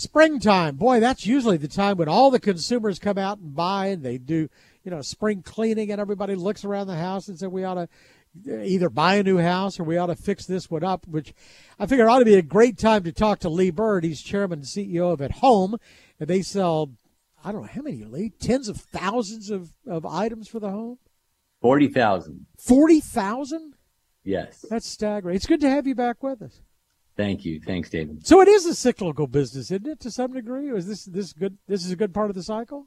Springtime, boy, that's usually the time when all the consumers come out and buy, and they do, you know, spring cleaning, and everybody looks around the house and says we ought to either buy a new house or we ought to fix this one up. Which I figure ought to be a great time to talk to Lee Bird. He's chairman and CEO of At Home, and they sell I don't know how many, Lee, tens of thousands of, of items for the home. Forty thousand. Forty thousand. Yes. That's staggering. It's good to have you back with us. Thank you. Thanks, David. So it is a cyclical business, isn't it, to some degree? Or is this this good? This is a good part of the cycle.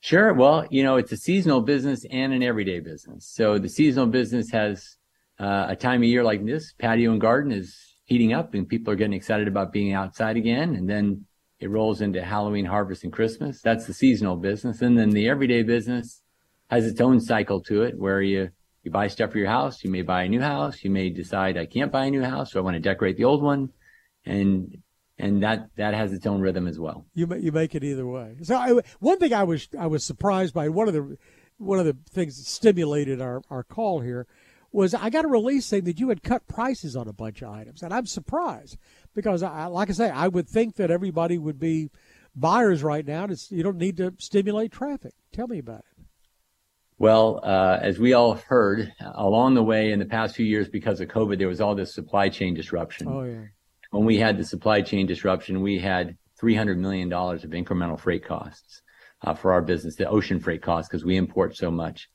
Sure. Well, you know, it's a seasonal business and an everyday business. So the seasonal business has uh, a time of year like this. Patio and garden is heating up, and people are getting excited about being outside again. And then it rolls into Halloween, harvest, and Christmas. That's the seasonal business. And then the everyday business has its own cycle to it, where you you buy stuff for your house. You may buy a new house. You may decide I can't buy a new house, so I want to decorate the old one, and and that that has its own rhythm as well. You you make it either way. So I, one thing I was I was surprised by one of the one of the things that stimulated our our call here was I got a release saying that you had cut prices on a bunch of items, and I'm surprised because I like I say I would think that everybody would be buyers right now. It's, you don't need to stimulate traffic. Tell me about it. Well, uh, as we all heard along the way in the past few years because of COVID, there was all this supply chain disruption. Oh, yeah. When we had the supply chain disruption, we had $300 million of incremental freight costs uh, for our business, the ocean freight costs, because we import so much.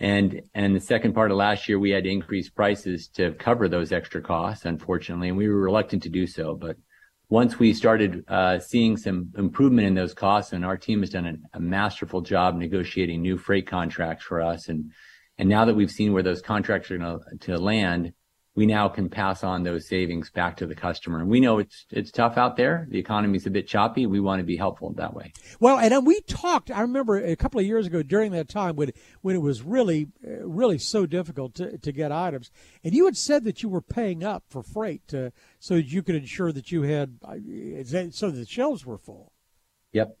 And, and the second part of last year, we had to increase prices to cover those extra costs, unfortunately, and we were reluctant to do so. But once we started uh, seeing some improvement in those costs, and our team has done a, a, masterful job negotiating new freight contracts for us, and and now that we've seen where those contracts are going to land, we now can pass on those savings back to the customer. And we know it's it's tough out there. The economy's a bit choppy. We want to be helpful that way. Well, and we talked. I remember a couple of years ago during that time when when it was really really so difficult to, to get items, and you had said that you were paying up for freight to, so that you could ensure that you had so that the shelves were full. Yep.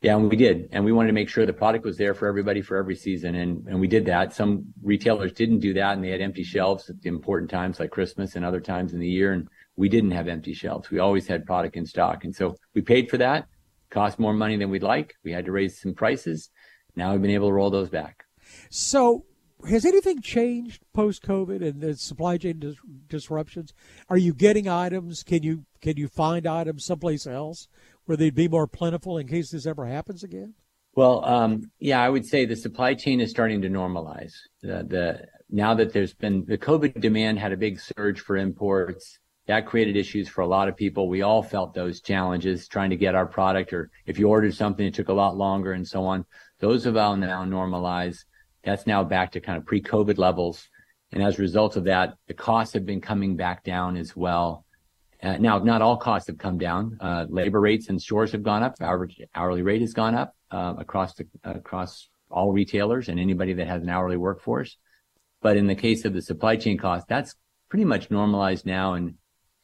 Yeah, and we did. And we wanted to make sure the product was there for everybody for every season. And, and we did that. Some retailers didn't do that and they had empty shelves at the important times like Christmas and other times in the year. And we didn't have empty shelves. We always had product in stock. And so we paid for that. Cost more money than we'd like. We had to raise some prices. Now we've been able to roll those back. So has anything changed post COVID and the supply chain dis- disruptions? Are you getting items? Can you can you find items someplace else where they'd be more plentiful in case this ever happens again? Well, um, yeah, I would say the supply chain is starting to normalize. The, the now that there's been the COVID demand had a big surge for imports. That created issues for a lot of people. We all felt those challenges trying to get our product, or if you ordered something, it took a lot longer, and so on. Those have all now normalized. That's now back to kind of pre-COVID levels, and as a result of that, the costs have been coming back down as well. Uh, now, not all costs have come down. Uh, labor rates and stores have gone up. Average hourly rate has gone up uh, across the, across all retailers and anybody that has an hourly workforce. But in the case of the supply chain cost, that's pretty much normalized now. And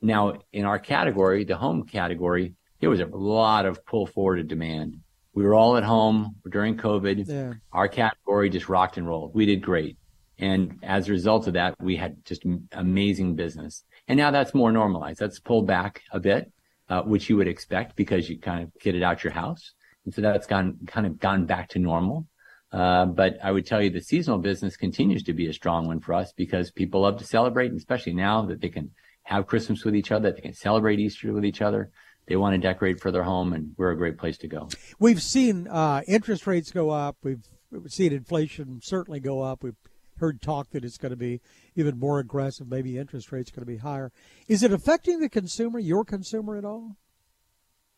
now in our category, the home category, there was a lot of pull forward of demand. We were all at home during COVID. Yeah. Our category just rocked and rolled. We did great. And as a result of that, we had just amazing business. And now that's more normalized. That's pulled back a bit, uh, which you would expect because you kind of get it out your house. And so that's gone, kind of gone back to normal. Uh, but I would tell you the seasonal business continues to be a strong one for us because people love to celebrate, and especially now that they can have Christmas with each other, they can celebrate Easter with each other. They want to decorate for their home, and we're a great place to go. We've seen uh, interest rates go up. We've seen inflation certainly go up. We've heard talk that it's going to be even more aggressive. Maybe interest rates going to be higher. Is it affecting the consumer, your consumer, at all?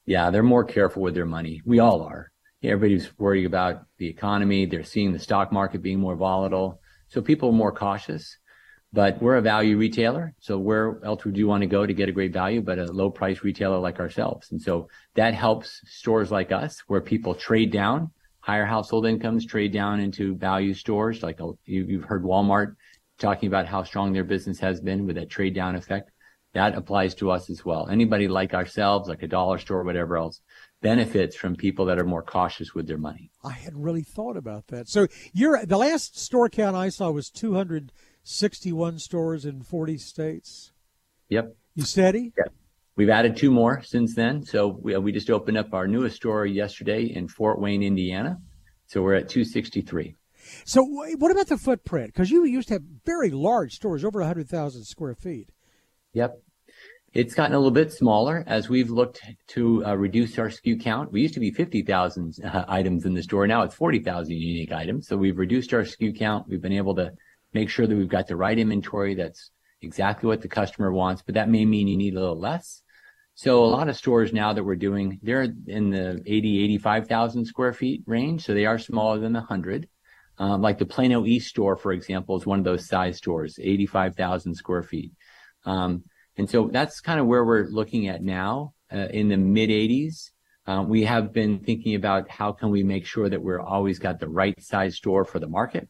Yeah, they're more careful with their money. We all are. Everybody's worried about the economy. They're seeing the stock market being more volatile. So people are more cautious. But we're a value retailer. So where else would you want to go to get a great value, but a low price retailer like ourselves? And so that helps stores like us where people trade down higher household incomes trade down into value stores. Like uh, you've heard Walmart talking about how strong their business has been with that trade down effect. That applies to us as well. Anybody like ourselves, like a dollar store, or whatever else, benefits from people that are more cautious with their money. I hadn't really thought about that. So you're the last store count I saw was 261 stores in 40 states. Yep. You steady? Yep. We've added two more since then. So we, we just opened up our newest store yesterday in Fort Wayne, Indiana. So we're at 263. So what about the footprint? Because you used to have very large stores, over 100,000 square feet. Yep. It's gotten a little bit smaller as we've looked to uh, reduce our SKU count. We used to be 50,000 uh, items in the store. Now it's 40,000 unique items. So we've reduced our SKU count. We've been able to make sure that we've got the right inventory that's exactly what the customer wants, but that may mean you need a little less. So a lot of stores now that we're doing, they're in the 80, 85,000 square feet range. So they are smaller than the 100. Um, like the Plano East store, for example, is one of those size stores, 85,000 square feet. Um, and so that's kind of where we're looking at now uh, in the mid 80s. Um, we have been thinking about how can we make sure that we're always got the right size store for the market.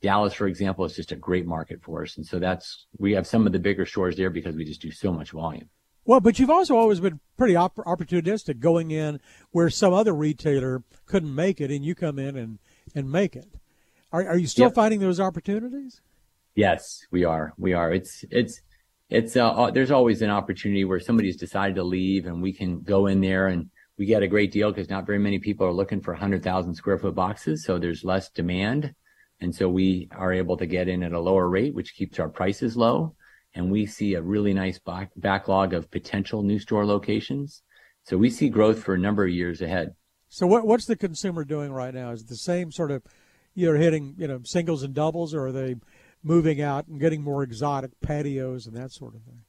Dallas, for example, is just a great market for us. And so that's, we have some of the bigger stores there because we just do so much volume. Well, but you've also always been pretty op- opportunistic going in where some other retailer couldn't make it and you come in and, and make it. Are, are you still yep. finding those opportunities? Yes, we are. We are. It's, it's, it's uh, uh, there's always an opportunity where somebody's decided to leave and we can go in there and we get a great deal because not very many people are looking for 100,000 square foot boxes. So there's less demand. And so we are able to get in at a lower rate, which keeps our prices low. And we see a really nice back- backlog of potential new store locations. So we see growth for a number of years ahead. So what, what's the consumer doing right now? Is it the same sort of, you're hitting, you know, singles and doubles or are they moving out and getting more exotic patios and that sort of thing?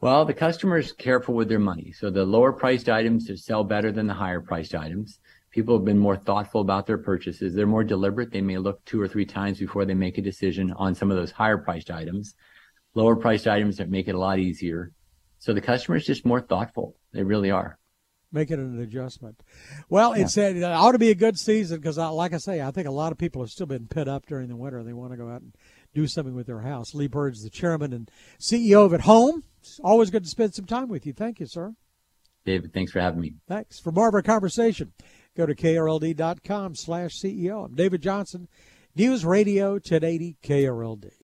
Well, the customer is careful with their money. So the lower priced items sell better than the higher priced items. People have been more thoughtful about their purchases. They're more deliberate. They may look two or three times before they make a decision on some of those higher priced items. Lower priced items that make it a lot easier. So the customer is just more thoughtful. They really are making an adjustment. Well, yeah. it's it ought to be a good season because, like I say, I think a lot of people have still been pit up during the winter. They want to go out and do something with their house. Lee Bird's the chairman and CEO of At Home. It's always good to spend some time with you. Thank you, sir. David, thanks for having me. Thanks. For more of our conversation, go to krld.com slash CEO. I'm David Johnson, News Radio 1080 KRLD.